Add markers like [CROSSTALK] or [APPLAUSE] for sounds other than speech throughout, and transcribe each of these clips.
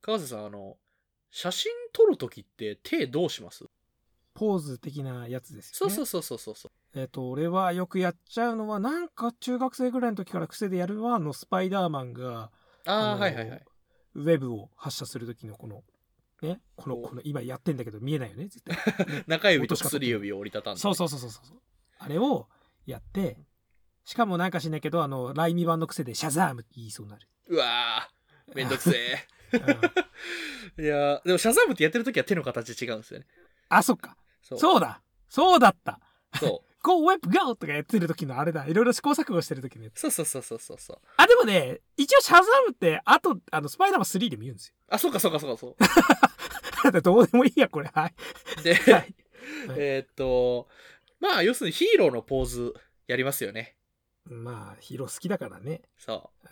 川瀬さん、あの、写真撮るときって手どうします？ポーズ的なやつですよね。そうそうそうそうそうそう。えっ、と、俺はよくやっちゃうのは、なんか中学生ぐらいの時から癖でやるのは、あの、スパイダーマンが、ああ、のはいはいはい。ウェブを発射する時のこの、ね、この、この、今やってんだけど見えないよね、絶対。[LAUGHS] 中指と薬指を折りたたんで。そうそうそうそうそう。あれをやって、しかもなんかしないけど、あの、ライミ版の癖でシャザームって言いそうになる。うわー、めんどくせえ。うんいやーでもシャザームってやってるときは手の形違うんですよね。あ、そっか。そう。そうだそうだったそ !Go Web Go! とかやってる時のあれだ。いろいろ試行錯誤してる時のやつ。うそうそうそうそうそう。あ、でもね、一応シャザームって、あと、あの、スパイダーマン3でも言うんですよ。あ、そうかそうかそうかそだってどうでもいいや、これ。はい。う。で、はい。えーっと、まあ、要するにヒーローのポーズやりますよね。まあ、ヒーロー好きだからね。そう。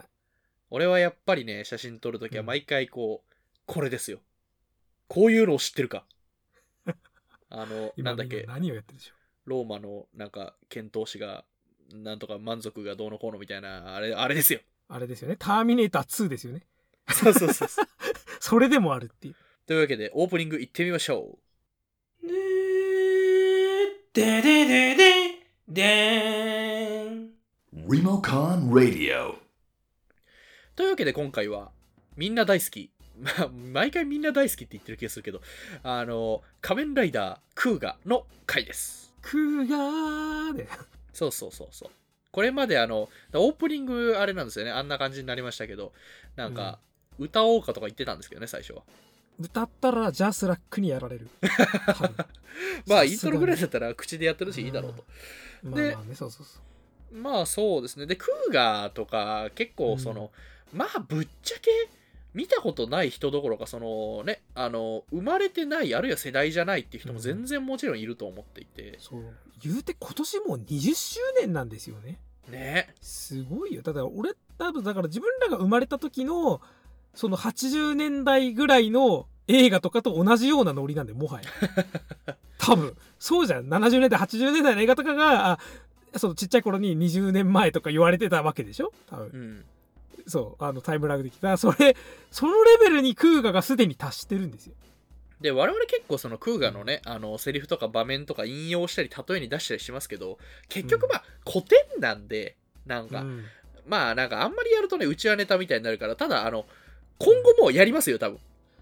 俺はやっぱりね、写真撮るときは毎回こう、これですよ。こういうのを知ってるか。[LAUGHS] あの、今なんだっけ今、何をやってるでしょローマのなんか、遣唐使が、なんとか満足がどうのこうのみたいな、あれ、あれですよ。あれですよね。ターミネーター2ですよね。そうそうそうそう。[LAUGHS] それでもあるっていう。というわけで、オープニング行ってみましょう。でででででん。Remocon Radio. というわけで今回は、みんな大好き。[LAUGHS] まあ、毎回みんな大好きって言ってる気がするけど、あの、仮面ライダークーガの回です。クーガーで。そうそうそうそう。これまであの、オープニングあれなんですよね。あんな感じになりましたけど、なんか、歌おうかとか言ってたんですけどね、最初は。歌ったらジャスラックにやられる。[LAUGHS] まあ、イントロぐらいだったら口でやってるしいいだろうと。でまあまあね、そうそうそう。まあそうですね。で、クーガーとか結構その、まあぶっちゃけ見たことない人どころか、そのね、あの、生まれてない、あるいは世代じゃないっていう人も全然もちろんいると思っていて、そう。言うて今年もう20周年なんですよね。ね。すごいよ。ただ俺、多分だから自分らが生まれた時の、その80年代ぐらいの映画とかと同じようなノリなんで、もはや。[LAUGHS] 多分。そうじゃん。70年代、80年代の映画とかが、あそのちっちゃい頃に20年前とか言われてたわけでしょ？多分。うん。そう。あの、タイムラグできた。それ、そのレベルにクーガがすでに達してるんですよ。で、我々結構そのクーガのね、あの、セリフとか場面とか引用したり、例えに出したりしますけど、結局まあ、古典なんで、なんか、うんまあなんかあんまりやるとね、うちはネタみたいになるから、ただあの、今後もやりますよ、多分。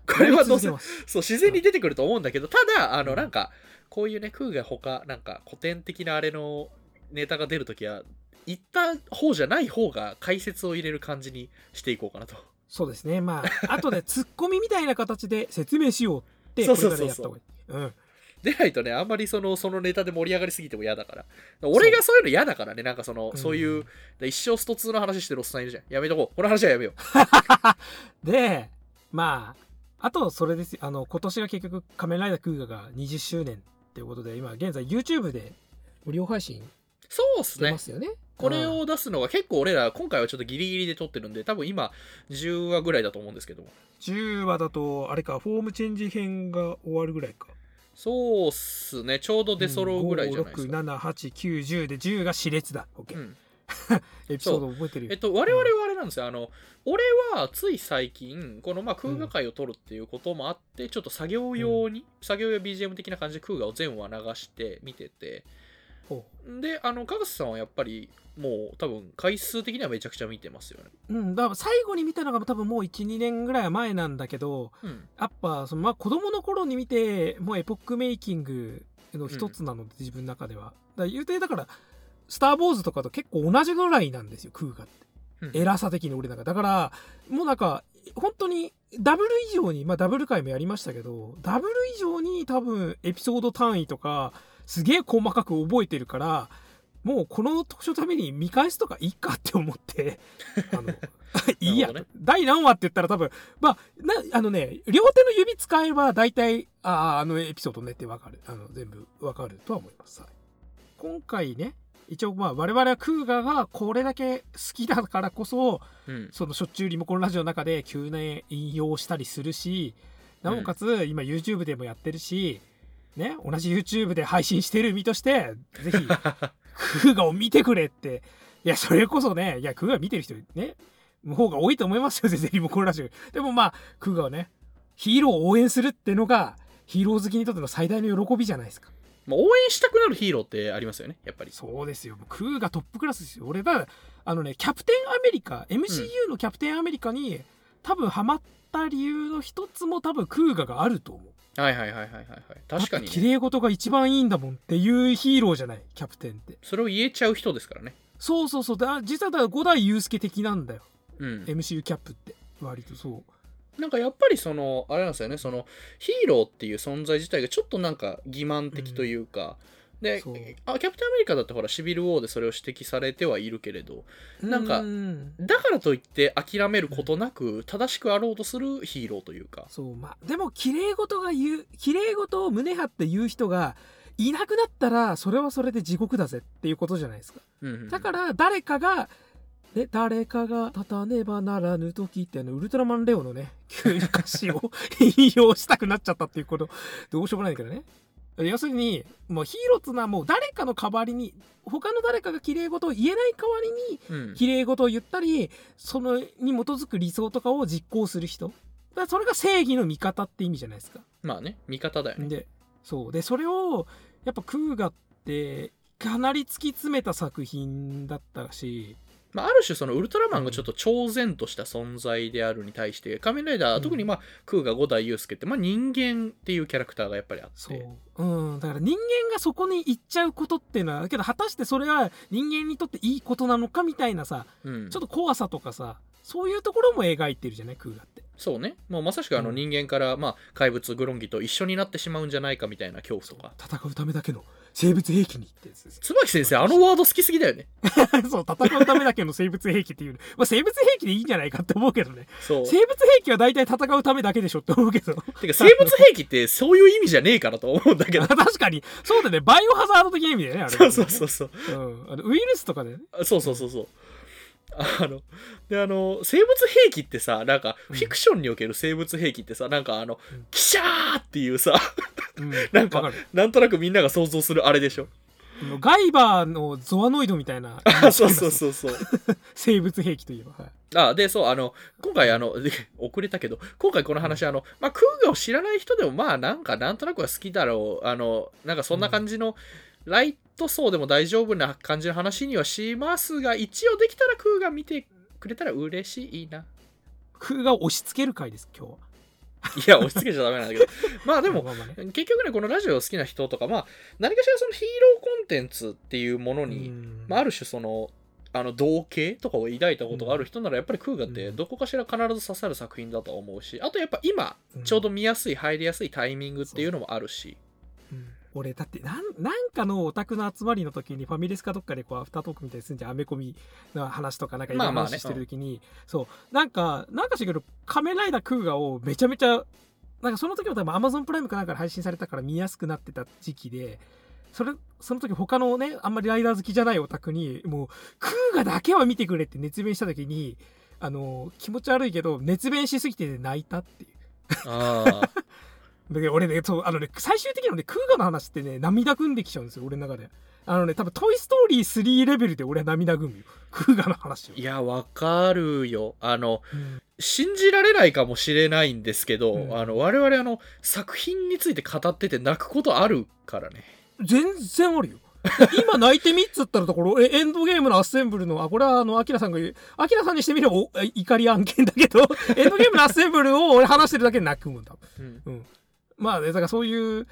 これはどうせ、そう、自然に出てくると思うんだけど、ただ、あの、うんなんか、こういうね、クーガ他、なんか古典的なあれのネタが出るときは、言った方じゃない方が解説を入れる感じにしていこうかなと。そうですね。まあ、[LAUGHS] 後でツッコミみたいな形で説明しようって、そうこれそうん。でないとね、あんまりその、そのネタで盛り上がりすぎても嫌だから。俺がそういうの嫌だからね、なんかその、うんそういう、一生スト2の話してるおっさんいるじゃん。やめとこう。この話はやめよ [LAUGHS] で、まあ、あとそれですよ。あの、今年が結局、仮面ライダークーガが20周年っていうことで、今現在 YouTube で無料配信う。そうっすねま。すよね。これうんを出すのが結構俺ら、今回はちょっとギリギリで撮ってるんで、多分今、10話ぐらいだと思うんですけども。10話だと、あれか、フォームチェンジ編が終わるぐらいか。そうっすね。ちょうど出揃うぐらいじゃないですか。5 6 7 8 9 10で10が熾烈だ。OK、うん [LAUGHS] エピソード覚えてるよ。えっと、我々はあれなんですよ。あの、俺はつい最近、このまあ空画会を撮るっていうこともあって、ちょっと作業用に、作業用 BGM 的な感じで空画を全話流して見てて、ほで、あの、かがすさんはやっぱり、もう多分回数的にはめちゃくちゃ見てますよね。ううん、だから最後に見たのが多分もう1、2年ぐらい前なんだけど、うん。やっぱそのまあ子供の頃に見てもうエポックメイキングの一つなので、自分の中では。だ言うてだから「スター・ウォーズ」とかと結構同じぐらいなんですよクーガって。うん。偉さ的に俺なんか。だからもうなんか本当にダブル以上にまあダブル回もやりましたけどダブル以上に多分エピソード単位とかすげえ細かく覚えてるからもうこの特徴のために見返すとかいいかって思って [LAUGHS] あの [LAUGHS] いいや、なるほ第何話って言ったら多分まあなあのね両手の指使えば大体あああのエピソードねってわかる。あの全部わかるとは思います、はい。今回ね一応まあ我々はクーガがこれだけ好きだからこそうん。そのしょっちゅうリモコンラジオの中で急な引用したりするしなおかつ今 YouTube でもやってるし、ね、同じ YouTube で配信してる身としてぜひクーガを見てくれって。いやそれこそねいやクーガ見てる人ねの方が多いと思いますよ全然リモコンラジオ。でもまあクーガをねヒーローを応援するってのがヒーロー好きにとっての最大の喜びじゃないですか。まあ、応援したくなるヒーローってありますよねやっぱり。そうですよ。クーがトップクラスですよ。俺があのねキャプテンアメリカ MCU のキャプテンアメリカに、多分ハマった理由の一つも多分クーガがあると思うはいはいはいはいはいはい。確かに、綺ね、麗事が一番いいんだもんっていうヒーローじゃないキャプテンって。それを言えちゃう人ですからね。そうそうそう。だ実はだ五代祐介的なんだよ。うん。MCU キャップって割とそう。なんかやっぱりそのあれなんですよね。そのヒーローっていう存在自体がちょっとなんか欺瞞的というか、でそう。あキャプテンアメリカだってほらシビル・ウォーでそれを指摘されてはいるけれどなんかうん。だからといって諦めることなく正しくあろうとするヒーローというか。そうまあでも綺麗事が言う綺麗事を胸張って言う人がいなくなったらそれはそれで地獄だぜっていうことじゃないですか。うんうんだから誰かが、ね、誰かが立たねばならぬ時ってあのウルトラマンレオのね歌詞を引用したくなっちゃったっていうことどうしようもないけどね要するにもうヒーローっつうのはもう誰かの代わりに他の誰かが綺麗事を言えない代わりにうん。綺麗事を言ったりそのに基づく理想とかを実行する人。だそれが正義の味方って意味じゃないですか。まあね味方だよね。でそう。でそれをやっぱクーガってかなり突き詰めた作品だったしまあ、ある種そのウルトラマンがちょっと超然とした存在であるに対して仮面ライダー、うん。特にまあクーガ五代祐介って、まあ、人間っていうキャラクターがやっぱりあって。そう、うん、だから人間がそこに行っちゃうことっていうのはだけど果たしてそれは人間にとっていいことなのかみたいなさうん、ちょっと怖さとかさそういうところも描いてるじゃないクーガって。そうね。もうまさしくあのうん。人間から、まあ、怪物グロンギと一緒になってしまうんじゃないかみたいな恐怖とか。戦うためだけの生物兵器にってやつです。椿先生あのワード好きすぎだよね。[LAUGHS] そう戦うためだけの生物兵器っていう、まあ、生物兵器でいいんじゃないかって思うけどね。そう。生物兵器は大体戦うためだけでしょって思うけど。てか生物兵器ってそういう意味じゃねえからと思うんだけど。[LAUGHS] 確かに。そうだね。バイオハザード的な意味でねあれそうそうそうそう。うん、あのウイルスとかでね。そうそうそうそうあのであの生物兵器ってさなんかうん。フィクションにおける生物兵器ってさなんかあのうん。キシャーっていうさうん。[LAUGHS] なんかわる。なんとなくみんなが想像するあれでしょ。ガイバーのゾアノイドみたいな。[LAUGHS] あそうそうそうそう [LAUGHS] 生物兵器といえば、はい、あでそうあの今回あので遅れたけど今回この話あの、まあ、クーガを知らない人でもまあなんかなんとなくは好きだろう。あのなんかそんな感じの、ライト層でも大丈夫な感じの話にはしますが一応できたらクーガ見てくれたら嬉しいな。クーガを押し付ける回です今日は。いや押し付けちゃダメなんだけど。まあでも [LAUGHS] 結局ねこのラジオ好きな人とかまあ何かしらそのヒーローコンテンツっていうものに、うん。まあ、ある種そのあの同型とかを抱いたことがある人ならやっぱりクーガってうん。どこかしら必ず刺さる作品だと思うしあとやっぱ今うん。ちょうど見やすい入りやすいタイミングっていうのもあるし。うん俺だってなんなんかのオタクの集まりの時にファミレスかどっかでこうアフタートークみたいにすんじゃん。アメコミの話とかなんかいろいろまあまあね。話してる時に、そう。なんかなんかしけど仮面ライダークーガをめちゃめちゃなんかその時も多分アマゾンプライムかなんかで配信されたから見やすくなってた時期でそれその時他のねあんまりライダー好きじゃないオタクにもうクーガだけは見てくれって熱弁した時にあの気持ち悪いけど熱弁しすぎて泣いたっていう。ああ [LAUGHS] で俺ねそうあのね最終的にはねクーガの話ってね涙ぐんできちゃうんですよ俺の中で。あのね多分「トイ・ストーリー3」レベルで俺は涙ぐむよ。クーガの話を。いやわかるよ。あのうん。信じられないかもしれないんですけど、うん。あの我々あの作品について語ってて泣くことあるからね。全然あるよ。[LAUGHS] 今泣いてみっつったらところえエンドゲームのアッセンブルのあこれはあのアキラさんが言うアキラさんにしてみれば怒り案件だけど [LAUGHS] エンドゲームのアッセンブルを俺話してるだけで泣くもんだうんまあねだからそういう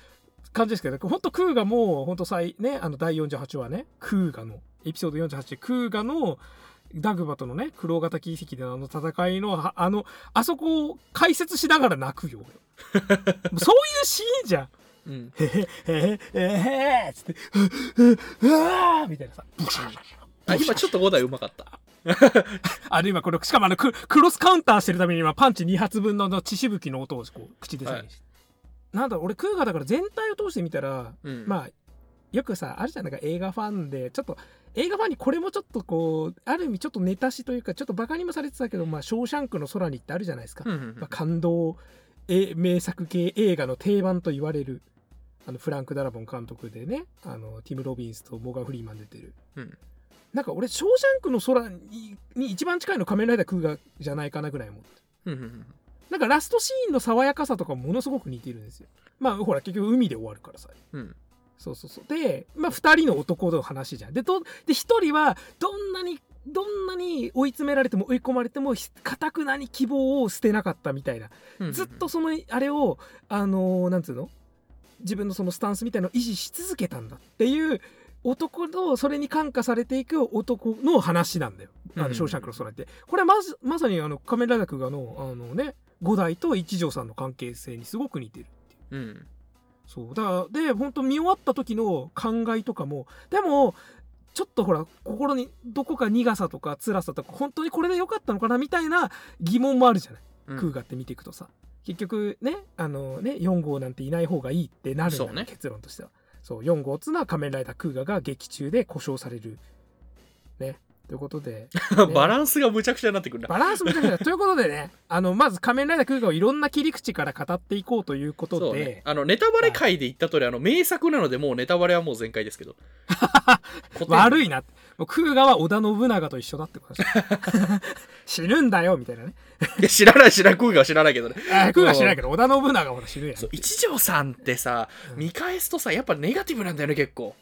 感じですけどほんとクーガもほんと最ねあの第48話ね。クーガのエピソード48でクーガのダグバとのね黒型奇跡でのあの戦いのああのあそこを解説しながら泣くよ。俺 [LAUGHS] そういうシーンじゃん。うん。へへへへへへつって「うわー」みたいなさ。あ今ちょっと5台うまかった。[LAUGHS] あの今これしかもあのククロスカウンターしてるために今パンチ2発分のの血しぶきの音をこう口で再現して、なんだ俺クーガだから全体を通してみたらうん。まあよくさあるじゃん。なんか映画ファンでちょっと映画ファンにこれもちょっとこうある意味ちょっとネタしというかちょっとバカにもされてたけど「まあ、ショーシャンクの空に」ってあるじゃないですか、うんうんうんまあ、感動え名作系映画の定番と言われるあのフランク・ダラボン監督でねあのティム・ロビンスとモーガン・フリーマン出てる。うん。なんか俺「ショーシャンクの空に」に一番近いの仮面ライダークーガじゃないかなぐらい思って。うんうんうんなんかラストシーンの爽やかさとかもものすごく似てるんですよ。まあほら結局海で終わるからさ。うん。そうそうそう。で、まあ、2人の男の話じゃん。でとで1人はどんなにどんなに追い詰められても追い込まれてもかたくなに希望を捨てなかったみたいな。うんうんずっとそのあれをあのーなんつうの？自分のそのスタンスみたいのを維持し続けたんだっていう男とそれに感化されていく男の話なんだよ「あうんのショーシャンクの空」ってこれはまずまさにあの仮面ライダークがのあのね五代と一条さんの関係性にすごく似てるっていう。うん。そう。だからで本当見終わった時の考えとかもでもちょっとほら心にどこか苦さとか辛さとか本当にこれで良かったのかなみたいな疑問もあるじゃない？うん。クーガって見ていくとさ。結局ねあのね4号なんていない方がいいってなる。んだね。結論としては。そう4号っつうのは仮面ライダークーガが劇中で故障される。ねということで。[LAUGHS] バランスがむちゃくちゃになってくるな。バランスむちゃくちゃ [LAUGHS] ということでねあのまず仮面ライダークーガをいろんな切り口から語っていこうということで、ね、あのネタバレ回で言った通り、あの名作なのでもうネタバレはもう全開ですけど。い [LAUGHS] 悪いなもうクーガは織田信長と一緒だってこと死ぬんだよみたいなね。いや知らない知らないクーガは知らないけどね。あクーガ知らないけど織田信長ほら死ぬやん。一条さんってさうん。見返すとさやっぱネガティブなんだよね結構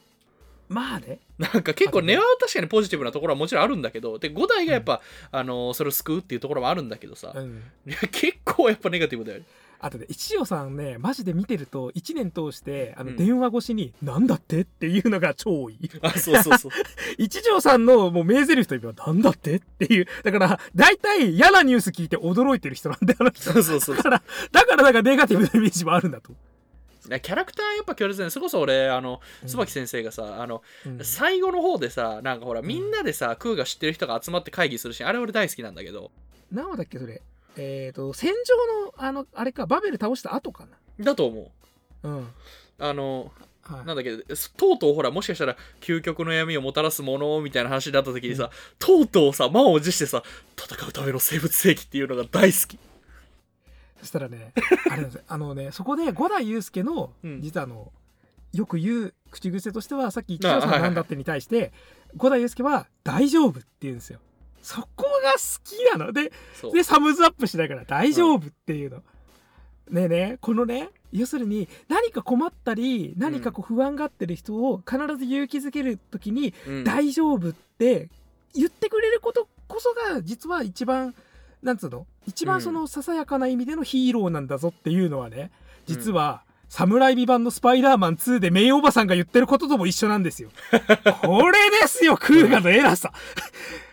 まあね。なんか結構根は確かにポジティブなところはもちろんあるんだけどで5代がやっぱ、あのそれを救うっていうところもあるんだけどさ、うん。いや結構やっぱネガティブだよね。あとね一条さんねマジで見てると1年通してあのうん。電話越しに「なんだって?」っていうのが超多い。あそうそうそう。[LAUGHS] 一条さんのもう名台詞といえば「なんだって?」っていう。だから大体嫌なニュース聞いて驚いてる人なんだよあの人。そうそうそう。だからだからなんかネガティブなイメージもあるんだと、キャラクターやっぱ強烈だね。それこそ俺あのうん。椿先生がさあのうん。最後の方でさなんかほらみんなでさ、クーが知ってる人が集まって会議するシーンあれ俺大好きなんだけど。何話だっけそれ？えっ、と戦場のあのあれかバベル倒した後かだと思う。なうん。あのはい。なんだっけとうとうほらもしかしたら究極の闇をもたらすものみたいな話になった時にさ、とうとうさ満を持してさ戦うための生物兵器っていうのが大好きそしたらね [LAUGHS] あれなんですよ。あのねそこで五代祐介の、うん。実はあのよく言う口癖としてはさっき一あ条さんなんだってに対して五代祐介は「大丈夫」って言うんですよ。そこが好きなの。ででサムズアップしながら「大丈夫」っていうの、ねえねえこのね要するに何か困ったり何かこう不安がってる人を必ず勇気づける時にうん。大丈夫って言ってくれることこそが実は一番なんつうの？一番そのささやかな意味でのヒーローなんだぞっていうのはね実は、サムライビ版のスパイダーマン2でメイおばさんが言ってることとも一緒なんですよ。[LAUGHS] これですよ、クーガの偉さ。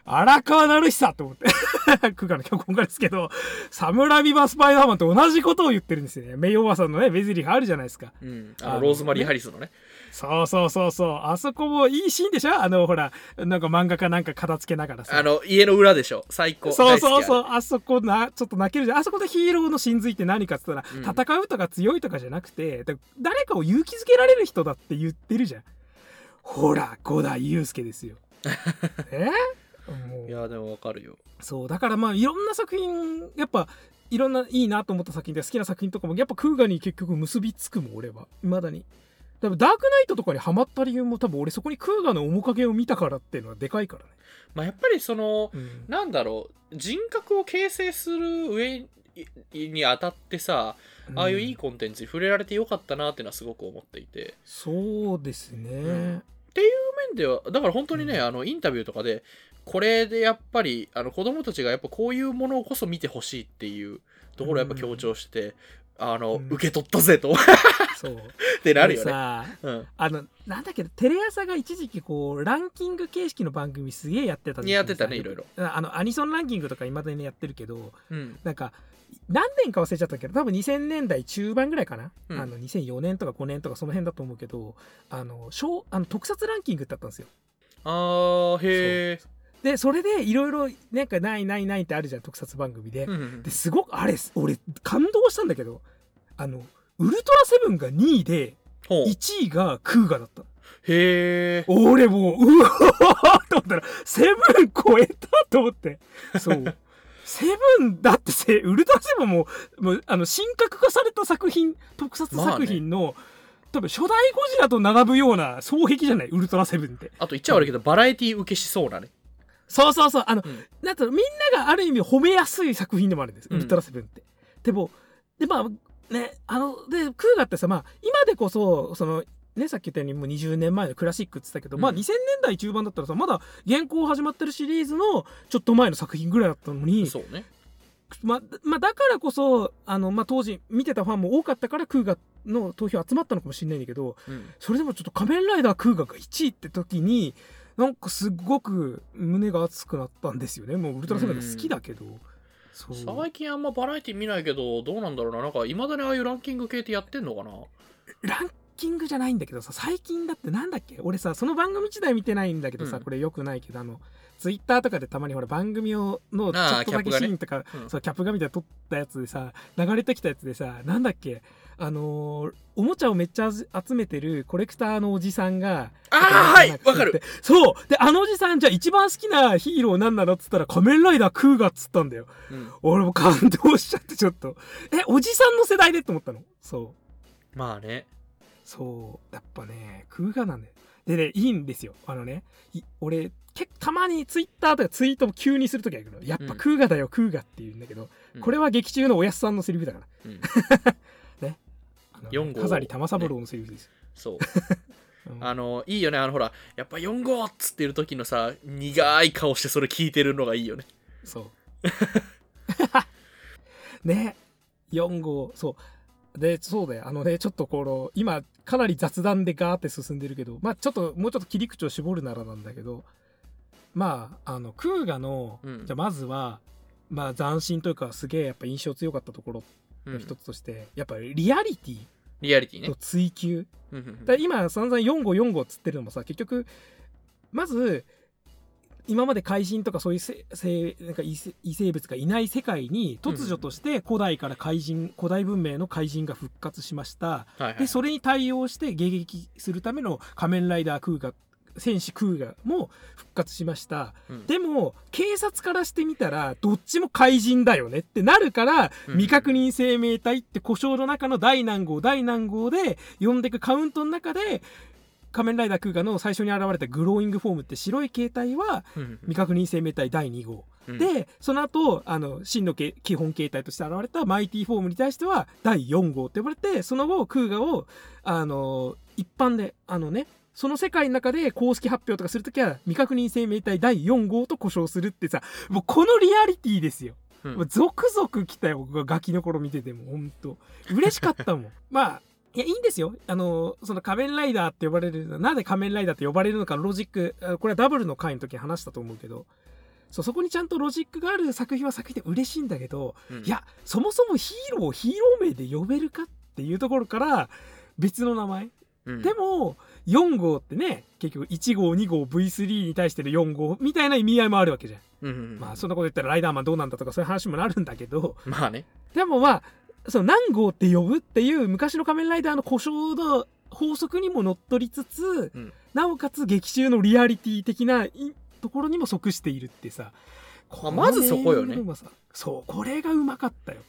荒川成久と思って。クーガの脚本家ですけど、サムライビ版スパイダーマンと同じことを言ってるんですよね。メイおばさんのね、ベズリーがあるじゃないですか。うん、あのローズマリー・ハリスのねそうそうそうそう。あそこもいいシーンでしょ？あの、ほら、なんか漫画かなんか片付けながらさ。あの家の裏でしょ？最高そうそううそう。あそこな、ちょっと泣けるじゃん。あそこでヒーローの真髄って何かって言ったら、うん戦うとか強いとかじゃなくて、だ誰かを勇気づけられる人だって言ってるじゃん。ほら、五代祐介ですよ。[LAUGHS] え？もいうやでもわかるよそう、だからまあ、いろんな作品、やっぱ、いろんないいなと思った作品で好きな作品とかも、やっぱクーガに結局結びつくもん、俺は。未だに。多分ダークナイトとかにハマった理由も多分俺そこにクーガの面影を見たからっていうのはでかいからね。まあやっぱりそのうん。なんだろう人格を形成する上ににあたってさああいういいコンテンツに触れられてよかったなっていうのはすごく思っていて。そうですね。ん。面ではだから本当にね、うん。あのインタビューとかでこれでやっぱりあの子供たちがやっぱこういうものこそ見てほしいっていうところをやっぱ強調して、あの、うん。受け取ったぜと。っそう。[LAUGHS] てなるよね。でさうん、あのなんだっけどテレ朝が一時期こうランキング形式の番組すげえやってた時期やってたねいろいろ。あのアニソンランキングとかいまだにやってるけどうん。なんか何年か忘れちゃったけど多分2000年代中盤ぐらいかな、うん。あの2004年とか5年とかその辺だと思うけどあの小あの特撮ランキングってあったんですよ。あーへえ。でそれでいろいろなんかないないないってあるじゃん特撮番組で、うんうんですごくあれ俺感動したんだけどあのウルトラセブンが2位でほう。1位がクーガだった。のへえ。俺もううわーと思ったらセブン超えたと思って。そう。[LAUGHS] セブンだってせウルトラセブンももうあの神格化された作品特撮作品の多分初代ゴジラと並ぶような双璧じゃないウルトラセブンって。あと言っちゃ悪いけどバラエティ受けしそうなねそうそうそう。あの、うん。なんとみんながある意味褒めやすい作品でもあるんです、うん。ウルトラセブンって。でもでまあねあのでクーガってさまあ今でこそそのねさっき言ったようにもう20年前のクラシックって言ってたけど、うん。まあ2000年代中盤だったらさまだ現行始まってるシリーズのちょっと前の作品ぐらいだったのにそうね。まあ、まあ、だからこそあの、まあ、当時見てたファンも多かったからクーガの投票集まったのかもしれないんだけどうん。それでもちょっと仮面ライダークーガが1位って時になんかすっごく胸が熱くなったんですよね。もうウルトラセブンが好きだけど、最近あんまバラエティ見ないけどどうなんだろうな。なんかいまだにああいうランキング系ってやってんのかな？ランキングじゃないんだけどさ最近だってなんだっけ？俺さその番組自体見てないんだけどさ、うん。これよくないけどあのツイッターとかでたまにほら番組をのちょっとだけシーンとか、うん。そうキャップ画面で撮ったやつでさ流れてきたやつでさなんだっけ？あのーおもちゃをめっちゃ集めてるコレクターのおじさんがあーはいわかる。そう。であのおじさんじゃあ一番好きなヒーローなんなのっつったら仮面ライダークーガっつったんだよ。うん。俺も感動しちゃってちょっと。えおじさんの世代でって思ったの？そう。まあね。そう。やっぱねクーガなんだよ。でねいいんですよ。あのねい俺けたまにツイッターとかツイートも急にするときあるけどやっぱうんクーガだよ、クーガって言うんだけど、うん。これは劇中のおやすさんのセリフだから。うん。あの4号。飾り玉三郎のセリフですよ、そう。[LAUGHS] うん。あのいいよね。あのほらやっぱ4号っつってる時のさ苦い顔してそれ聞いてるのがいいよね。そう。[LAUGHS] ね。4号。そう。でそうだよ。あのねちょっとこの今かなり雑談でガーって進んでるけどまあちょっともうちょっと切り口を絞るならなんだけどまああのクーガの、うん。じゃあまずはまあ斬新というかすげえやっぱ印象強かったところうん。の一つとして、やっぱりリアリティリアリティね。と追求、うんうんうん。だ今散々4号4号っつってるのもさ結局まず今まで怪人とかそういうせせなんか異生物がいない世界に突如として古代から怪人古代文明の怪人が復活しました。はいはい。でそれに対応して迎撃するための仮面ライダークーガ戦士クーガも復活しました。うん。でも警察からしてみたらどっちも怪人だよねってなるからうん。未確認生命体って故障の中の大何号大何号で呼んでくカウントの中で仮面ライダークーガの最初に現れたグローイングフォームって白い形態は未確認生命体第2号、うん。でその後あの真のけ基本形態として現れたマイティフォームに対しては第4号って呼ばれてその後クーガをあの一般であのねその世界の中で公式発表とかするときは未確認生命体第4号と呼称するってさもうこのリアリティですよ。うん。もうゾクゾク来たよ僕がガキの頃見ててもほんと。嬉しかったもん。[LAUGHS] まあいやいいんですよ。あのその仮面ライダーって呼ばれるなんで仮面ライダーって呼ばれるのかロジックあこれはダブルの回の時に話したと思うけど。そうそこにちゃんとロジックがある作品は作品で嬉しいんだけど、うん。いやそもそもヒーローをヒーロー名で呼べるかっていうところから別の名前。うん。でも4号ってね結局1号2号 V3 に対しての4号みたいな意味合いもあるわけじゃん。うんうんうん。まあそんなこと言ったらライダーマンどうなんだとかそういう話もなるんだけど。まあね。でもまあその何号って呼ぶっていう昔の仮面ライダーの故障の法則にものっとりつつ、うん。なおかつ劇中のリアリティ的ないところにも即しているってさ、まずそこよね。そうこれがうまかったよ。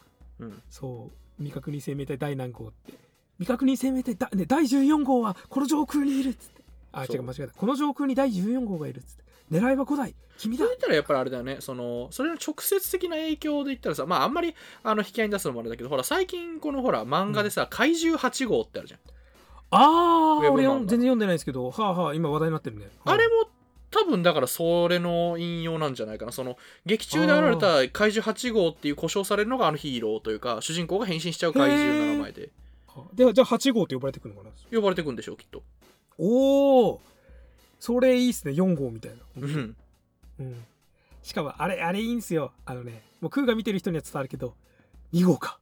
うん。そう。未確認生命体第何号って未確認生命体だ、ね、第14号はこの上空にいるっつって。あ違う間違えた。この上空に第14号がいるっつって。狙いは5台。君だ。そう言ったらやっぱりあれだよね。そのそれの直接的な影響で言ったらさまああんまりあの引き合いに出すのもあれだけどほら最近このほら漫画でさ、怪獣8号ってあるじゃん、ああ俺全然読んでないですけど。はあはあ今話題になってるね、あれも多分だからそれの引用なんじゃないかな。その劇中で現れた怪獣8号っていう故障されるのがあのヒーローというか主人公が変身しちゃう怪獣の名前でではじゃあ8号って呼ばれてくるのかな？呼ばれてくんでしょうきっと。おおそれいいっすね。4号みたいな、うん。うん、しかもあれあれいいんすよ。あのねもうクーが見てる人には伝わるけど2号か。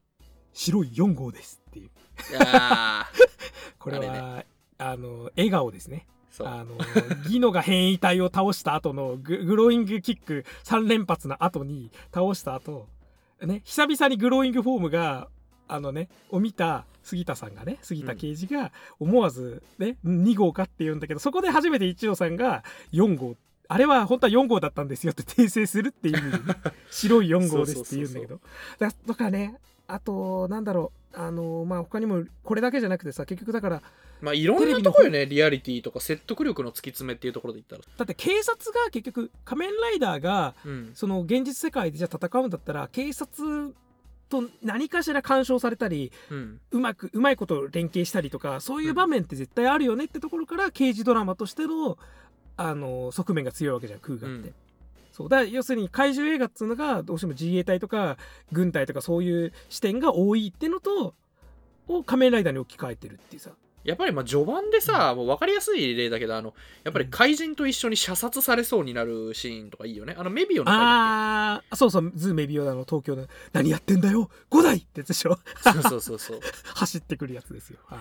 白い4号ですっていう。[LAUGHS] これはああの笑顔ですね。あのギノが変異体を倒した後のググローイングキック3連発の後に倒した後ね久々にグローイングフォームがあのねを見た杉田さんがね杉田刑事が思わずね、2号かって言うんだけどそこで初めて一郎さんが4号あれは本当は4号だったんですよって訂正するっていう意味でね [LAUGHS] 白い4号ですって言うんだけど。だとかねあとなんだろうあのまあ他にもこれだけじゃなくてさ結局だからまあいろんなところよねリアリティとか説得力の突き詰めっていうところで言ったら。だって警察が結局仮面ライダーがうん。その現実世界でじゃあ戦うんだったら警察と何かしら干渉されたりうん。うまくうまいこと連携したりとかそういう場面って絶対あるよねってところから刑事ドラマとしてのあの側面が強いわけじゃんクーガって。うん。そう。だ要するに怪獣映画っつうのがどうしても自衛隊とか軍隊とかそういう視点が多いってのとを仮面ライダーに置き換えてるっていうさやっぱりまあ序盤でさ、もう分かりやすい例だけどあのやっぱり怪人と一緒に射殺されそうになるシーンとかいいよね。あのメビオのああそうそう。ズーメビオダの東京の「何やってんだよ五代!」ってやつでしょ？けそうそうそうそう。[LAUGHS] 走ってくるやつですよ。はい。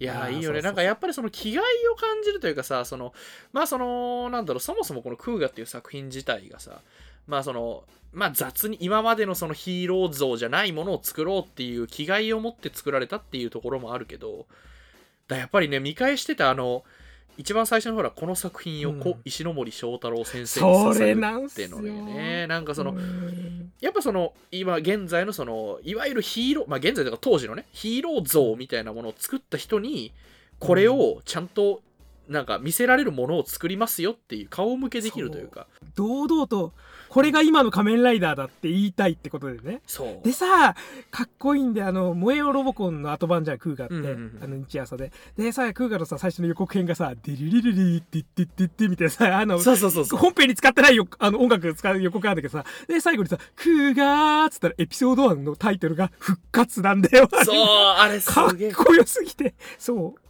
いやいいよね。なんかやっぱりその気概を感じるというかさそのまあそのなんだろうそもそもこのクーガっていう作品自体がさまあそのまあ雑に今までのそのヒーロー像じゃないものを作ろうっていう気概を持って作られたっていうところもあるけどだやっぱりね見返してたあの一番最初のほらこの作品をこ、うん。石ノ森章太郎先生に捧ぐなんすよっていうのよねなんかそのうん。やっぱその今現在のそのいわゆるヒーローまあ現在とか当時のねヒーロー像みたいなものを作った人にこれをちゃんとなんか見せられるものを作りますよっていう顔向けできるというか。堂々とこれが今の仮面ライダーだって言いたいってことでね。そう。でさかっこいいんであの燃えよロボコンの後番じゃんクーガって、うんうんうん。あの日朝で。でさクーガのさ最初の予告編がさ「デリリリリってってってって」みたいなさあのそうそうそうそう本編に使ってないよあの音楽使う予告なんだけどさで最後にさ「クーガー」っつったらエピソード1のタイトルが「復活」なんだよそうあれすかっげえこよすぎてそう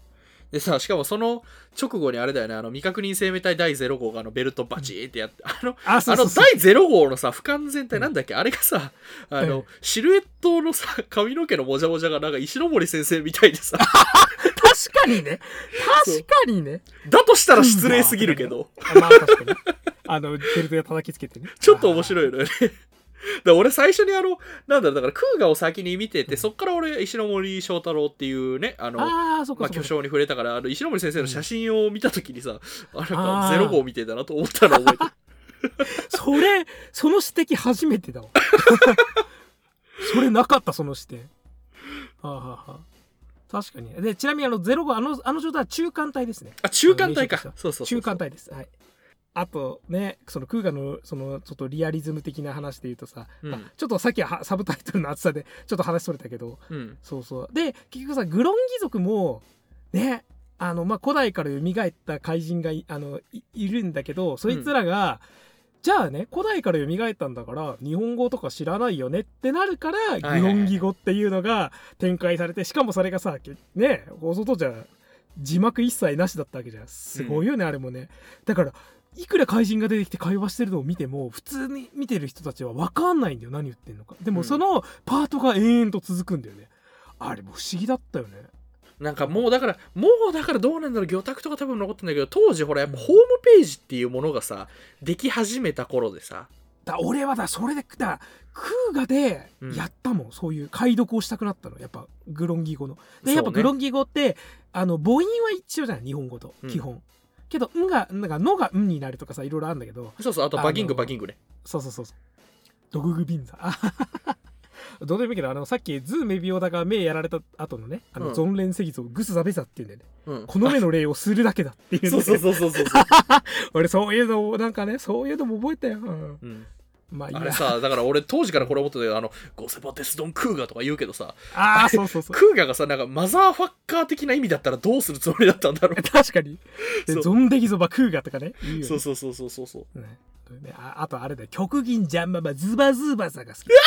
でさしかもその直後にあれだよねあの未確認生命体第0号があのベルトバチーってやってあのあの第0号のさ不完全体なんだっけ、あれがさあの、ええ。シルエットのさ髪の毛のもじゃもじゃがなんか石ノ森先生みたいでさ。確かにね。確かにね。だとしたら失礼すぎるけど。あまあ確かにあのベルトで叩きつけてね。ちょっと面白いのよね。[LAUGHS] だ俺最初にあの、なんだろう、だからクーガを先に見てて、そっから俺、石ノ森章太郎っていうね、あの、あまあ、巨匠に触れたから、あの石ノ森先生の写真を見たときにさ、あ、なんかゼロ号みてえだなと思ったのを覚えてる。[LAUGHS] それその指摘初めてだわ。[LAUGHS] それなかったその視点はあ、はあはあ、確かに。でちなみにあの05あのあの状態は中間体ですね。あ、中間体か。そうそう。中間体です。はいあとねそのクーガのそのちょっとリアリズム的な話で言うとさ、うん。あちょっとさっきはサブタイトルの厚さで [LAUGHS] ちょっと話それたけどうん。そうそう。で結局さグロンギ族もねあのまあ古代から蘇った怪人がいあのいいるんだけどそいつらが、じゃあね古代から蘇ったんだから日本語とか知らないよねってなるから、グロンギ語っていうのが展開されてしかもそれがさね放送とじゃ字幕一切なしだったわけじゃん。すごいよね、あれもね。だからいくら怪人が出てきて会話してるのを見ても普通に見てる人たちは分かんないんだよ何言ってんのか。でうん。もそのパートが延々と続くんだよね。あれも不思議だったよね。なんかもうだから、もうだからどうなんだろう、魚拓とか多分残ってんだけど、当時ほらやっぱホームページっていうものがさ、でき始めた頃でさ、だ俺はだそれでだクーガでうん。やったもん、そういう解読をしたくなったの。やっぱグロンギ語の。でやっぱグロンギ語ってあの母音は一緒じゃない日本語と。うん。基本、けど「ん」がなんか「の」が「ん」になるとかさいろいろあるんだけど。そうそう、あとバギングバギングね。そうそうそうそう。ドググビンザ。[LAUGHS] どうでもいいけどあのさっきズーメビオダが目やられた後のねあの、うん。ゾンレンセギゾグスザベザっていうんだよね。うん。この目の礼をするだけだっていうそうねそうそうそうそう。[LAUGHS] 俺そういうのをなんかねそういうのも覚えたよ、うん。うんまあいいやあれさ、だから俺当時からこれ思ってたよあの、ゴセバテスドンクーガとか言うけどさ、ああそうそうそうクーガがさ、なんかマザーファッカー的な意味だったらどうするつもりだったんだろ確かに。ゾンデギゾバクーガとかね。言うよう。ねそうそうそうそうそうそう。ねねああとあれだよ。極銀ジャンママズバズバサが好き。[LAUGHS]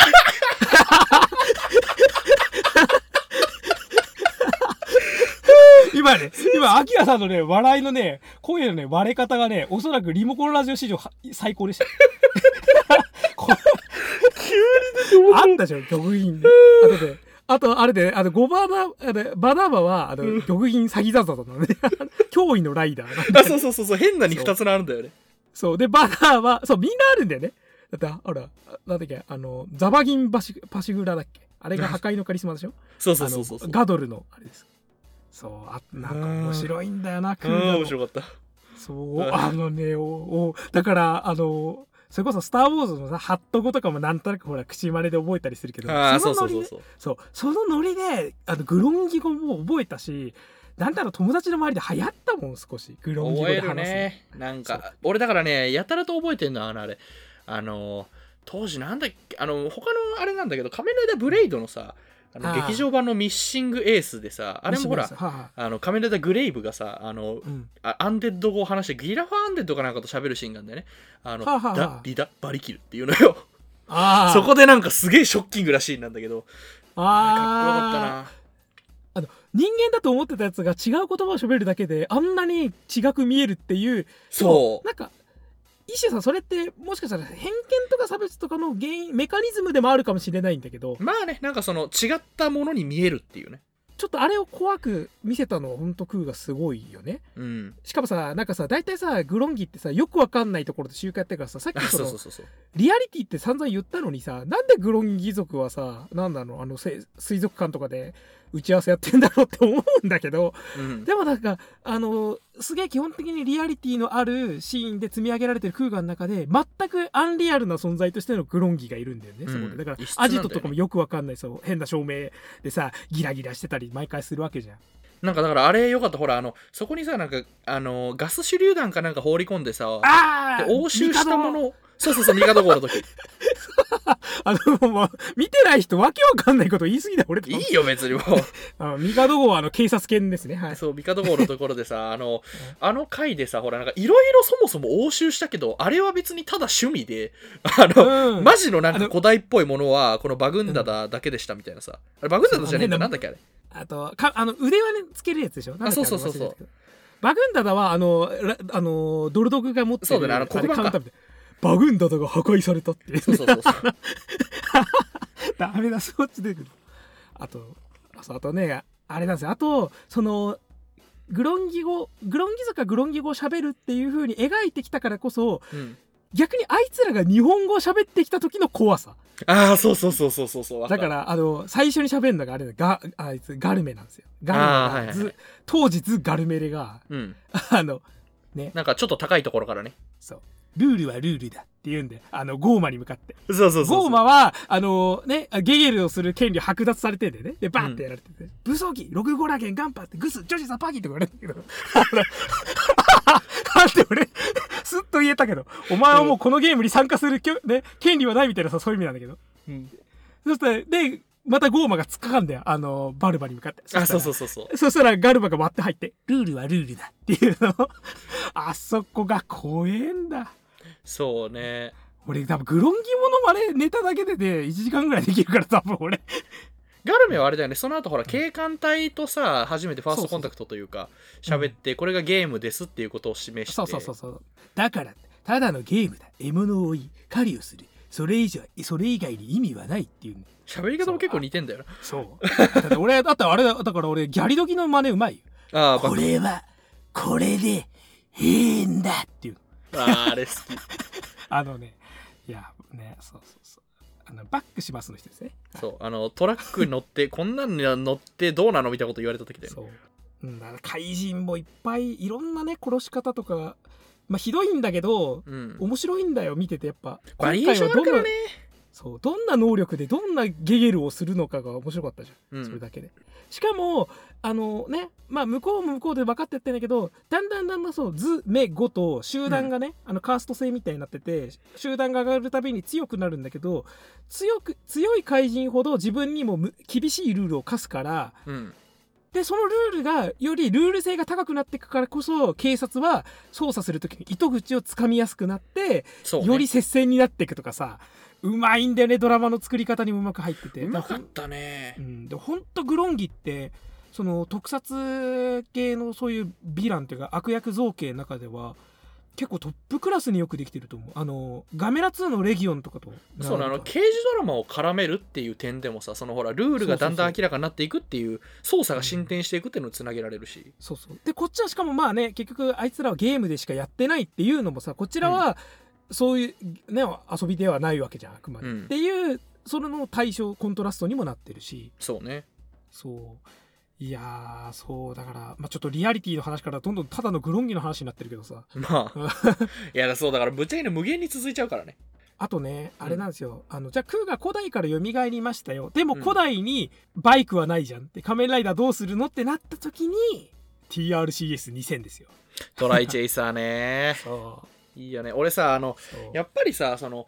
今ね、今、アキラさんのね、笑いのね、声のね、割れ方がね、おそらくリモコンラジオ史上は最高でした。こ急にあったじゃん、極銀で。あとで、あと、あれで、あの、ゴバナ、あのバナーバは、あの、極銀詐欺ザザだのね。[LAUGHS] 脅威のライダーあ、そうそうそうそう、変なに2つるんだよね。そう。で、バナーは、そう、みんなあるんだよね。だって、ほら、なんだっけ、あの、ザバギンパシパシグラだっけ？あれが破壊のカリスマでしょ？そうそうそうそうあのガドルの、あれです。そう、あなんか面白いんだよな、クー面白かった。そう、あのね、おおだから、あの、それこそ、スター・ウォーズのさ、ハット語とかもなんとなくほら、口真似で覚えたりするけど、そうのノリでそうそのノリで、あの、グロンギ語も覚えたし、なんだろう友達の周りで流行ったもん少しグロンギ語で話すの。ね。なんか俺だからねやたらと覚えてんのあのあれあの当時なんだっけあの他のあれなんだけど仮面ライダーブレイドのさあの劇場版のミッシングエースでさあれもほらあの仮面ライダーグレイブがさあのいうん。あアンデッド語を話してギラファアンデッドかなんかと喋るシーンがあるんだよね。あの、はあはリダバリキルっていうのよ。[LAUGHS] そこでなんかすげえショッキングなシーンなんだけど。あれかっこよかったあなー人間だと思ってたやつが違う言葉を喋るだけであんなに違く見えるっていうそう。なんか石井さんそれってもしかしたら偏見とか差別とかの原因メカニズムでもあるかもしれないんだけどまあねなんかその違ったものに見えるっていうね。ちょっとあれを怖く見せたのは本当クーがすごいよね。うん。しかもさなんかさ大体さグロンギってさよくわかんないところで集会やってるからささっあきそのそうそうそうそう。リアリティって散々言ったのにさなんでグロンギ族はさなんなの？あのせ水族館とかで打ち合わせやってんだろうって思うんだけどうん。でもなんかあのすげえ基本的にリアリティのあるシーンで積み上げられてる空間の中で全くアンリアルな存在としてのグロンギがいるんだよね、そこうんで。だからね。アジトとかもよくわかんない。そう。変な照明でさギラギラしてたり毎回するわけじゃん。なんかだからあれよかった。ほらあのそこにさなんかあのガス手榴弾かなんか放り込んでさあで押収したものそうそうそう帝号の時。[LAUGHS] あのもう見てない人わけわかんないこと言い過ぎだ俺と。いいよ別にもう。[LAUGHS] あの帝号はあの警察犬ですね。はい。そう、帝号のところでさ、[LAUGHS] あの、あの回でさ、ほら、なんか、いろいろそもそも押収したけど、あれは別にただ趣味で、あの、うん。マジのなんか古代っぽいものは、このバグンダダだけでしたみたいなさ。あれ、バグンダダじゃねえんだ、なんだっけあれ？あとかあの腕輪ねつけるやつでしょ？なんだっけそうそうそうそう。バグンダダはあのラあのドルドグが持ってるそうだねあの黒板かバグンダダが破壊されたっていうそうそうそうそう。ダメだそっち出てくるあとあとねあれなんですよあとそのグロンギ語グロンギ族がグロンギ語を喋るっていう風に描いてきたからこそうん。逆にあいつらが日本語を喋ってきた時の怖さああ、そうそうそうそうそうそう。わだからあの最初に喋るのがあれだガあいつガルメなんですよガルメがはいはい当時ズガルメレがうん。[LAUGHS] あのねなんかちょっと高いところからね。そうルールはルールだって言うんであのゴーマに向かってそうそうそう。ゴーマはあのねゲゲルをする権利を剥奪されてんだよねでバンってやられてて「武装機ログゴラゲンガンパってグスジョジサパギ」って言われるんだけどあって俺スッと言えたけどお前はもうこのゲームに参加するきょ、ね、権利はないみたいなさそういう意味なんだけどうんそしたらでまたゴーマが突っかかんだよあのバルバに向かってあ、そうそそうそうそう。うそしたらガルバが割って入って「ルールはルールだ」っていうのあそこが怖えんだそうね。俺多分グロンギモノマネネタだけでで1時間ぐらいできるから多分俺。ガルメはあれだよね、その後ほら、警官隊とさ、初めてファーストコンタクトというか、喋って、これがゲームですっていうことを示して。そうそうそうそう。だからただのゲームだ。獲物を追い狩りをする。それ以上それ以外に意味はないっていう。喋り方も結構似てんだよそう。俺だってあれだだから俺ギャリ時の真似うまいよ。な。ああ、バこれはこれで変だっていう [LAUGHS] あーあれ好き。[LAUGHS] あのねいやねそうそうそうあのバックしますの人ですねそう、あの、トラックに乗って、こんなんに乗ってどうなのみたいなこと言われた時だよね。そう、うん、だから怪人もいっぱいいろんなね殺し方とかまあひどいんだけどうん。面白いんだよ見ててやっぱバリエーションあるからね。そうどんな能力でどんなゲゲルをするのかが面白かったじゃん、うんそれだけでしかもあのねまあ向こうも向こうで分かってってんだけどだんだんだんだんそう図目5と集団がね、あのカースト制みたいになってて集団が上がるたびに強くなるんだけど強く強い怪人ほど自分にもむ厳しいルールを課すからうん。でそのルールがよりルール性が高くなっていくからこそ警察は捜査する時に糸口をつかみやすくなって、ね。より接戦になっていくとかさうまいんだよねドラマの作り方にもうまく入ってて。うまかったね。う。ん、でほんとグロンギってその特撮系のそういうヴィランっていうか悪役造形の中では結構トップクラスによくできてると思う。あのガメラ2のレギオンとかと。そうなの、刑事ドラマを絡めるっていう点でもさ、そのほら、ルールがだんだん明らかになっていくっていう、操作が進展していくっていうのをつなげられるし。そうそう。でこっちはしかもまあね結局あいつらはゲームでしかやってないっていうのもさこちらはそういうね遊びではないわけじゃんあくまで、うん。っていうそれの対象コントラストにもなってるし。そうね。そう。いやーそう。だから、まあ、ちょっとリアリティの話からどんどんただのグロンギの話になってるけどさ。まあ。いや、そうだから、ぶっちゃけね、無限に続いちゃうからね。あとねあれなんですよ、あのじゃあクーが古代から蘇りましたよ。でもうん。古代にバイクはないじゃんって仮面ライダーどうするのってなった時に TRCS2000 ですよ。トライチェイサーね。そういいよね。俺さあのやっぱりさその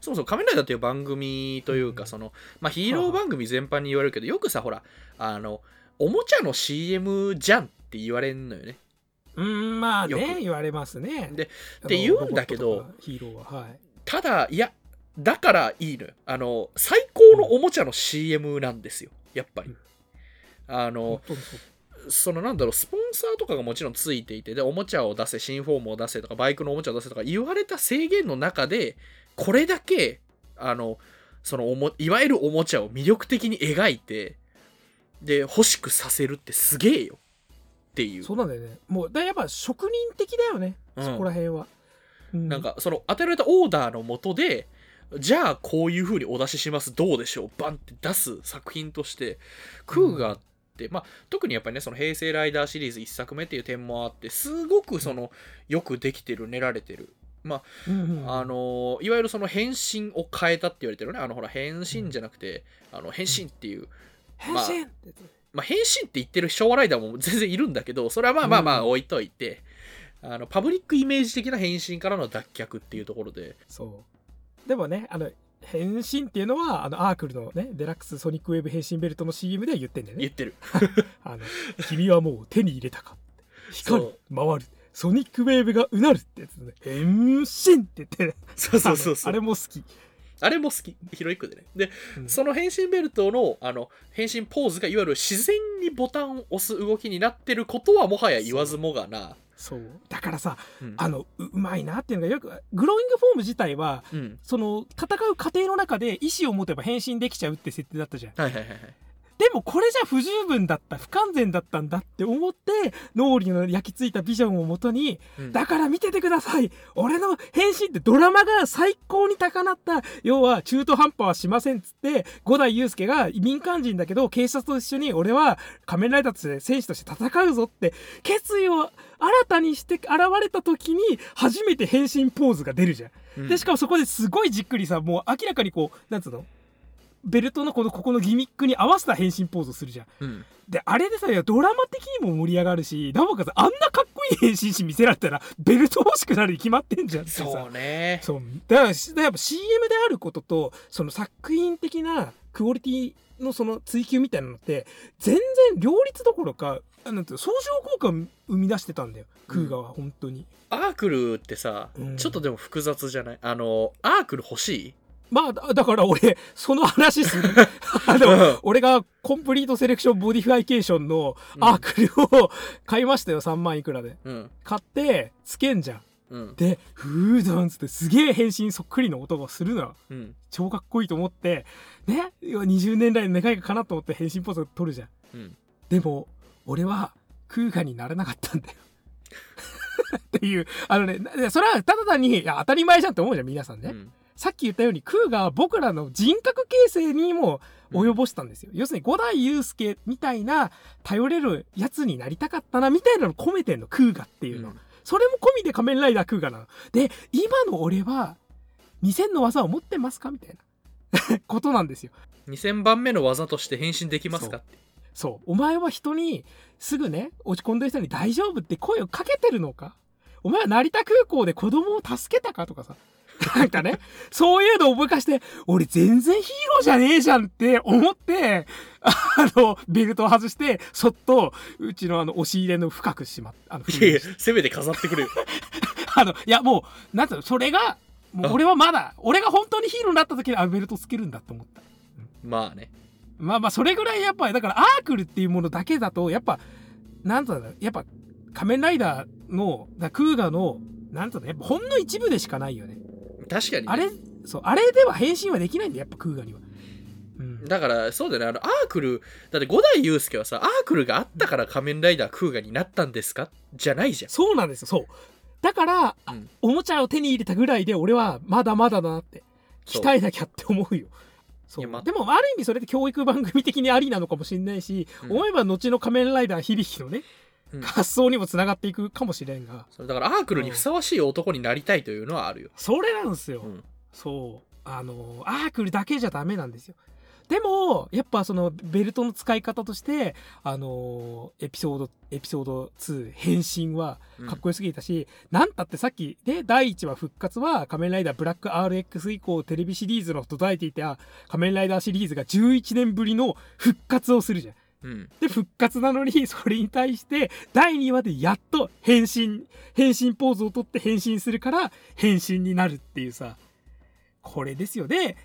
そもそも「仮面ライダー」っていう番組というか、うん。そのまあ、ヒーロー番組全般に言われるけどよくさほらあのおもちゃの CM じゃんって言われんのよね。うんまあよねく。言われますね。でって言うんだけどヒーローははい。ただいやだからいいのよ。あの最高のおもちゃの CM なんですよやっぱり、うん。あのそのなんだろうスポンサーとかがもちろんついていてでおもちゃを出せ新フォームを出せとかバイクのおもちゃを出せとか言われた制限の中でこれだけあのそのおもいわゆるおもちゃを魅力的に描いてで欲しくさせるってすげえよっていう。そうなんだよね。もうだやっぱ職人的だよね、うん。そこら辺は、うなんかその与えられたオーダーのもとでじゃあこういう風にお出ししますどうでしょうバンって出す作品としてクーガーって、まあ特にやっぱりねその平成ライダーシリーズ1作目っていう点もあってすごくそのよくできてる練られてる。まうんうんああのいわゆるその変身を変えたって言われてるね。あのほら変身じゃなくてあの変身っていう変まあ身ってまあ、変身って言ってる昭和ライダーも [LAUGHS] 全然いるんだけどそれはまあまあまあうん置いといて、あのパブリックイメージ的な変身からの脱却っていうところで。そう。でもねあの変身っていうのはあのアークルのねデラックスソニックウェーブ変身ベルトの CM では言ってんだよね。言ってる。あの君はもう手に入れたか光るそ回る。ソニックウェーブがうなるってやつで、ね、変身って言ってね。そうそうそうそう。あれも好き、あれも好き。ヒロイックでね。でうん。その変身ベルトのあの変身ポーズがいわゆる自然にボタンを押す動きになってることはもはや言わずもがな。そう。だからさうん。あのううまいなっていうのがよくグローイングフォーム自体はうん。その戦う過程の中で意思を持てば変身できちゃうって設定だったじゃん。はいはいはいはいでもこれじゃ不十分だった不完全だったんだって思って脳裏の焼き付いたビジョンをもとにうん。だから見ててください。俺の変身ってドラマが最高に高鳴った。要は中途半端はしませんっつって五代祐介が民間人だけど警察と一緒に俺は仮面ライダーとして戦士として戦うぞって決意を新たにして現れた時に初めて変身ポーズが出るじゃん。うん。でしかもそこですごいじっくりさもう明らかにこうなんつうの？ベルトのこのここのギミックに合わせた変身ポーズをするじゃん。うん。であれでさいやドラマ的にも盛り上がるしなおかつあんなかっこいい変身師見せられたらベルト欲しくなるに決まってんじゃんってさ。そうね。そう。だからしやっぱ CM であることとその作品的なクオリティのその追求みたいなのって全然両立どころかあなんて相乗効果を生み出してたんだよ。クーガは本当に、アークルってさ、うん。ちょっとでも複雑じゃない？あのアークル欲しい？まあだだから俺その話する。[LAUGHS] あの俺がコンプリートセレクションモディフィケーションのアークルを買いましたよ3万いくらで。うん。買ってつけんじゃん。うん。でフードンっつってすげえ変身そっくりの音がするのようん。超かっこいいと思って。ね？要は20年来の願いがかなうと思って変身ポーズ取るじゃん。うん。でも俺はクウガになれなかったんだよ。[LAUGHS] っていう。あのねなそれはただ単に当たり前じゃんって思うじゃん皆さんね、うんさっき言ったようにクウガは僕らの人格形成にも及ぼしたんですよ、要するに五代祐介みたいな頼れるやつになりたかったなみたいなの込めてんのクーガっていうの、うん。それも込みで仮面ライダークーガなの。で今の俺は2000の技を持ってますかみたいな。[LAUGHS] ことなんですよ。2000番目の技として変身できますかって。そう。お前は人にすぐね落ち込んでる人に「大丈夫」って声をかけてるのか。お前は成田空港で子供を助けたかとかさ [LAUGHS] なんかねそういうのを思い返して俺全然ヒーローじゃねえじゃんって思ってあのベルトを外してそっとうちのあの押し入れの深くしまったあのいやいやせめて飾ってくれよ。[LAUGHS] あのいやもうなんつうのそれがもう俺はまだ俺が本当にヒーローになった時にあのベルトつけるんだって思った。まあね。まあまあそれぐらいやっぱりだからアークルっていうものだけだとやっぱなんつうんだろうやっぱ仮面ライダーのだクーガのなんつうのやっぱほんの一部でしかないよね確かにね、あれそうあれでは変身はできないんだよやっぱクーガには、うん、だからそうだよね。あのアークルだって五代祐介はさアークルがあったから仮面ライダークーガになったんですか？じゃないじゃん。そうなんですよそう。だから、あうん。おもちゃを手に入れたぐらいで俺はまだまだだなって鍛えなきゃって思うよ。そう。でもある意味それって教育番組的にありなのかもしれないし、うん。思えば後の仮面ライダー響のねうん。発想にもつながっていくかもしれんが。それだからアークルにふさわしい男になりたいというのはあるよ、それなんですよ、うん。そう。あのアークルだけじゃダメなんですよ。でもやっぱそのベルトの使い方としてあのーエピソードエピソード2変身はかっこよすぎたし、なんたってさっきね第1話復活は仮面ライダーブラック RX 以降テレビシリーズの途絶えていた仮面ライダーシリーズが11年ぶりの復活をするじゃん。うん。で復活なのにそれに対して第2話でやっと変身変身ポーズをとって変身するから変身になるっていうさ。これですよ。で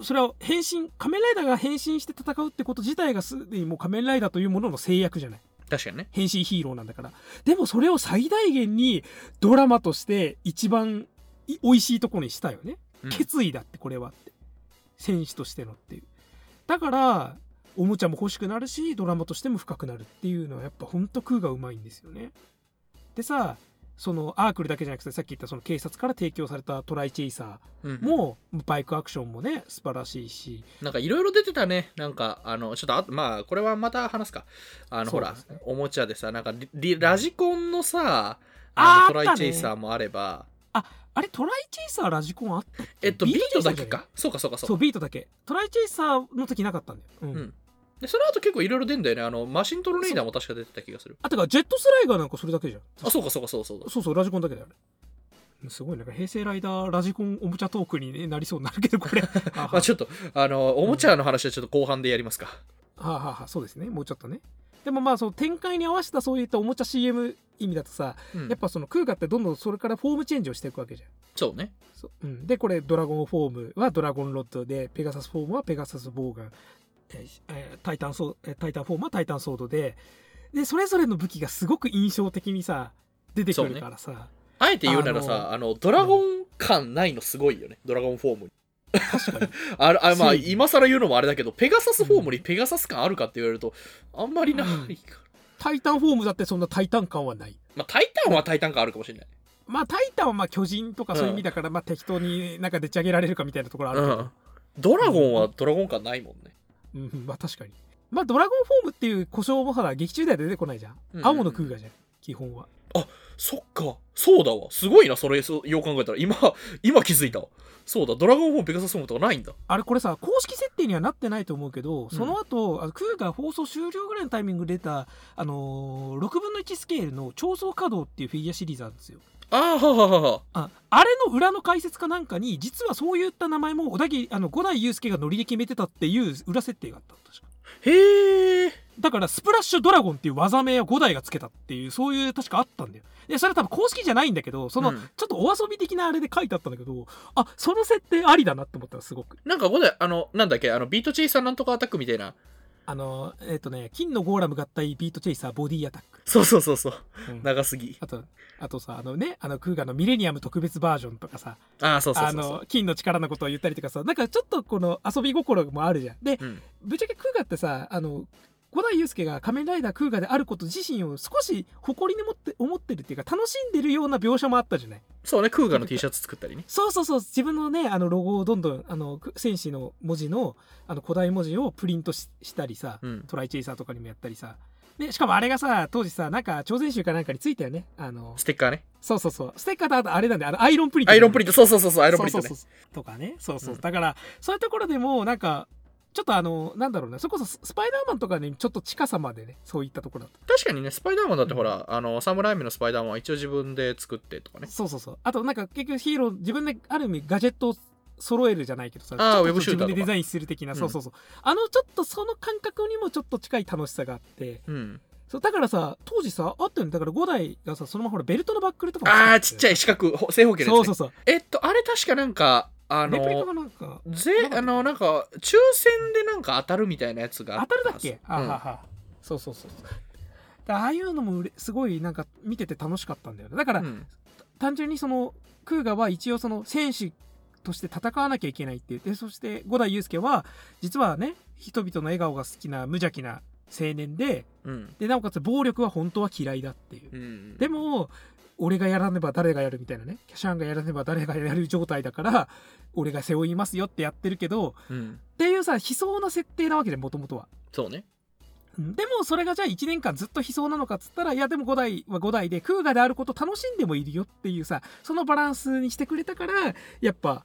それは変身仮面ライダーが変身して戦うってこと自体がすでにもう仮面ライダーというものの制約じゃない。確かにね。変身ヒーローなんだから。でもそれを最大限にドラマとして一番い美味しいところにしたよね。うん。決意だってこれはって。選手としてのっていう。だからおもちゃも欲しくなるしドラマとしても深くなるっていうのはやっぱほんと空がうまいんですよね。でさそのアークルだけじゃなくてさっき言ったその警察から提供されたトライチェイサうんーもバイクアクションもね素晴らしいし。なんかいろいろ出てたね。なんか、あの、ちょっとあ、まあ、これはまた話すか。あの、ほらおもちゃでさ、なんかリ、リラジコンのさ、あのトライチェイサーもあれば、あれトライチェイサーラジコンあったえっと、ビートだけか。そうか、そうか、そうそうか。ビートだけ。トライチェイサーの時なかったんだよ、うん。うんで、その後結構いろいろ出んだよね。あの、マシントルネイダーも確か出てた気がする。あてかジェットスライガーなんかそれだけじゃん。あ、そうか、そうか、そうそう。そうそうラジコンだけだよね。すごいなんか平成ライダーラジコンおもちゃトークにねなりそうになるけどこれ。[LAUGHS] まあちょっと、あの、おもちゃの話はちょっと後半でやりますか。あはあはあそうですね。もうちょっとね。でもまあその展開に合わせたそういったおもちゃ CM 意味だとさ、うん。やっぱそのクウガってどんどんそれからフォームチェンジをしていくわけじゃん。そうね。そう。うん、でこれドラゴンフォームはドラゴンロッドでペガサスフォームはペガサスボウガン、えタイタンソタイタンフォームはタイタンソードででそれぞれの武器がすごく印象的にさ出てくるからさ、あえて言うならさ、あの、ドラゴン感ないのすごいよね。ドラゴンフォームに。確かに。[LAUGHS] あれあまあ今更言うのもあれだけどペガサスフォームにペガサス感あるかって言われるとあんまりないから、うんタイタンフォームだってそんなタイタン感はない。まあタイタンはタイタン感あるかもしれない、まあタイタンはまあ巨人とかそういう意味だから、まあ適当になんかでっち上げられるかみたいなところあるけど、うん、ドラゴンはドラゴン感ないもんねうん、まあ確かに。まあドラゴンフォームっていう故障もほら劇中では出てこないじゃん。うん。うん青の空ガじゃん、基本は。そっか。そうだわ。すごいなそれ。そうよう考えたら。今今気づいたわ。そうだ。ドラゴンフォームペガサスフォームとかないんだ。あれこれさ、公式設定にはなってないと思うけど、その後、あのクーガ放送終了ぐらいのタイミングで出た、あのー6分の1スケールの超層稼働っていうフィギュアシリーズあるんですよ。ああああれの裏の解説かなんかに、実はそういった名前も小田切、あの、五代祐介がノリで決めてたっていう裏設定があったの確か。へえだからスプラッシュドラゴンっていう技名を5代がつけたっていうそういう確かあったんだよ。でそれは多分公式じゃないんだけどその、うん。ちょっとお遊び的なあれで書いてあったんだけどあその設定ありだなって思ったらすごく。なんかここであのなんだっけあのビートチェイサーなんとかアタックみたいなあのえっ、とね金のゴーラム合体ビートチェイサーボディアタック、そうそうそうそう。うん。長すぎ。あとあとさあのねあのクーガのミレニアム特別バージョンとかさ。ああそうそうあそう。金の力のことを言ったりとかさ。なんかちょっとこの遊び心もあるじゃん。でうん。ぶっちゃけクーガってさあの五代祐介が仮面ライダークーガであること自身を少し誇りに持って思ってるっていうか楽しんでるような描写もあったじゃない？そうねクーガの T シャツ作ったりね。そうそうそう自分のねあのロゴをどんどんあのく戦士の文字のあの古代文字をプリントししたりさ、うん。トライチェイサーとかにもやったりさ。でしかもあれがさ当時さなんか超全集かなんかについたよね？あのステッカーね。そうそうそう。ステッカーとあとあれなんであのアイロンプリント。アイロンプリント。そうそうそうそうアイロンプリントね。そうそうそう。とかね。そうそう、うん。だからそういうところでもなんかちょっとあのなんだろうね。それこそススパイダーマンとかにちょっと近さまでねそういったところだった。確かにねスパイダーマンだってほら、あのサムライミのスパイダーマンは一応自分で作ってとかね。そうそうそう。あとなんか結局ヒーロー自分である意味ガジェットを揃えるじゃないけどさあウェブ自分でデザインする的な、うん。そうそうそう。あのちょっとその感覚にもちょっと近い楽しさがあって。うん。そうだからさ当時さあったよね。だから5台がさそのままほらベルトのバックルとかもああちっちゃいい四角ほ正方形のやつ、ね、そうそうそう。えっとあれ確かなんかあレプリカのがなんかぜあのなんか抽選でなんか当たるみたいなやつがあ当ったるだっけ？あはずははそうそうそうそう。だああいうのもすごいなんか見てて楽しかったんだよね。だから、単純にそのクーガは一応その選手として戦わなきゃいけないってでそして五代祐介は実はね人々の笑顔が好きな無邪気な青年でうん。でなおかつ暴力は本当は嫌いだっていう。うん。でも俺がやらねば誰がやるみたいなね。キャシャンがやらねば誰がやる状態だから俺が背負いますよってやってるけどうん。っていうさ悲壮な設定なわけでもともとは。そうね。うんでもそれがじゃあ1年間ずっと悲壮なのかっつったらいやでも5代は5代でクーガであること楽しんでもいるよっていうさそのバランスにしてくれたからやっぱ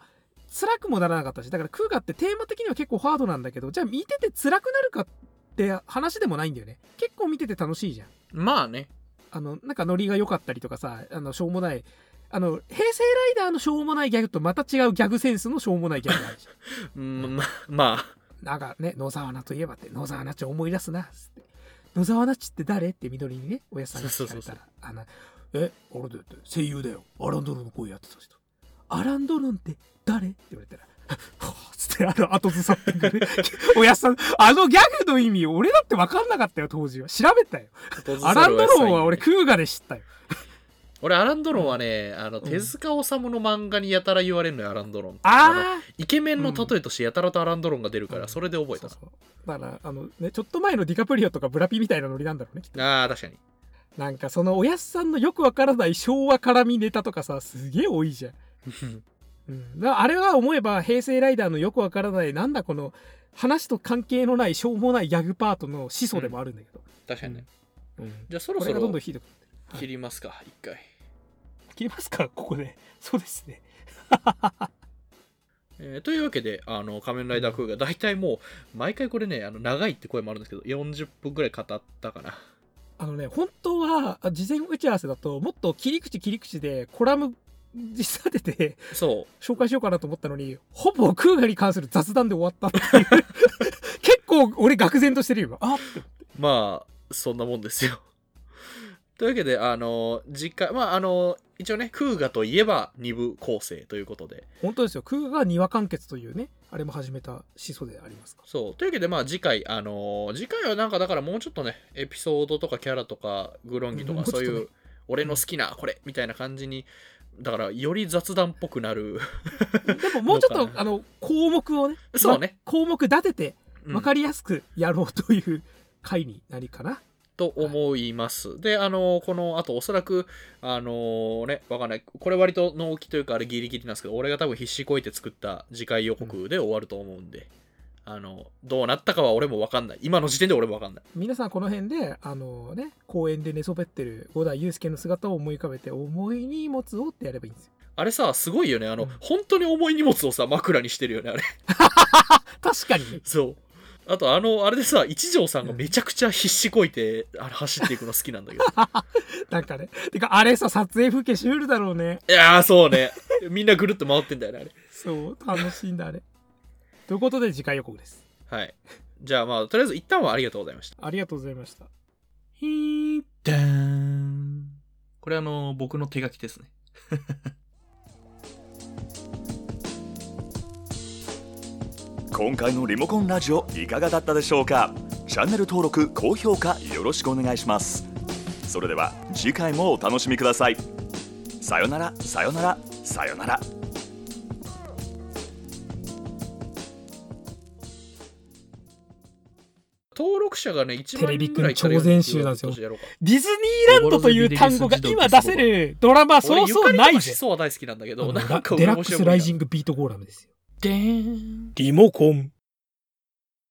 辛くもならなかったしだからクーガってテーマ的には結構ハードなんだけどじゃあ見てて辛くなるかって話でもないんだよね。結構見てて楽しいじゃん。まあねあのなんかノリが良かったりとかさあのしょうもないあの平成ライダーのしょうもないギャグとまた違うギャグセンスのしょうもないギャグがあるじゃん [LAUGHS] うんままあなんかね、野沢菜といえばって、野沢菜ち思い出すな、つって。野沢菜ちって誰って緑にね、おやさんが聞かれたら、あの、え、あれだよって、声優だよ。アランドロンの声やってた人。アランドロンって誰？って言われたら、[LAUGHS] つって、あの、後ずさってくる。おやさん、あのギャグの意味、俺だって分かんなかったよ、当時は。調べたよ。アランドロンは俺、クーガで知ったよ。俺アランドロンはね、あの手塚治虫の漫画にやたら言われるのよアランドロンのあイケメンの例えとしてやたらとアランドロンが出るから、それで覚えたそうそうだから、あのね、ちょっと前のディカプリオとかブラピみたいなノリなんだろうね、きっと。ああ確かになんかそのおやすさんのよくわからない昭和絡みネタとかさすげえ多いじゃん、[LAUGHS] うん、あれは思えば平成ライダーのよくわからないなんだこの話と関係のないしょうもないギャグパートの始祖でもあるんだけど、確かにね、うん。じゃあそろこれがどんどそろんひどく。なってる切りますか一回。切りますか？ここで。[LAUGHS] そうですね。[LAUGHS] えーというわけで、あの、仮面ライダークーが大体もう、毎回これね、あの長いって声もあるんですけど、40分くらい語ったかな。あのね本当はあ事前打ち合わせだともっと切り口切り口でコラム実立ててそ紹介しようかなと思ったのにほぼクーガに関する雑談で終わったっていう。結構俺愕然としてるよあ。まあ、そんなもんですよ。というわけで、あの、次回、まあ、あの、一応ね、クーガといえば2部構成ということで、本当ですよ。空が庭完結というねあれも始めた始祖でありますかそう。というわけで、まあ、次回、あの次回はなんか、だからもうちょっとね、エピソードとかキャラとか、グロンギとか、そういう、俺の好きなこれみたいな感じに、だから、より雑談っぽくなる。らでももうちょっとあの項目をねそうねま項目立ててうん分かりやすくやろうという回になりかな、と思います。で、あの、この後、おそらく、あのね、わかんない。これ割と納期というか、あれギリギリなんですけど、俺が多分必死こいて作った次回予告で終わると思うんで、あの、どうなったかは俺もわかんない。今の時点で俺もわかんない。皆さんこの辺であのね公園で寝そべってる五代祐介の姿を思い浮かべて重い荷物をってやればいいんですよあれさ、すごいよね。あの、うん本当に重い荷物をさ、枕にしてるよね、あれ。[LAUGHS] 確かにねそう。あと、あの、あれでさ、一条さんがめちゃくちゃ必死こいて、あの走っていくの好きなんだけど。[LAUGHS] なんかねてかあれさ撮影風景シュールだろうねいやー、そうね。みんなぐるっと回ってんだよね、あれ。そう楽しいんだあれということで次回予告ですはい。じゃあまあ、とりあえず一旦はありがとうございました。ありがとうございましたひーだーん。これあの、僕の手書きですね。[LAUGHS] 今回のリモコンラジオいかがだったでしょうか？チャンネル登録高評価よろしくお願いしますそれでは次回もお楽しみくださいさよならさよならさよなら登録者がね、1テレビ万人ぐらい超全集なんですよ。ディズニーランドという単語が今出せるドラマそうそうないしそうは大好きなんだけど、なんかデラックスライジング。グビートゴーラムですよ。でーん。リモコン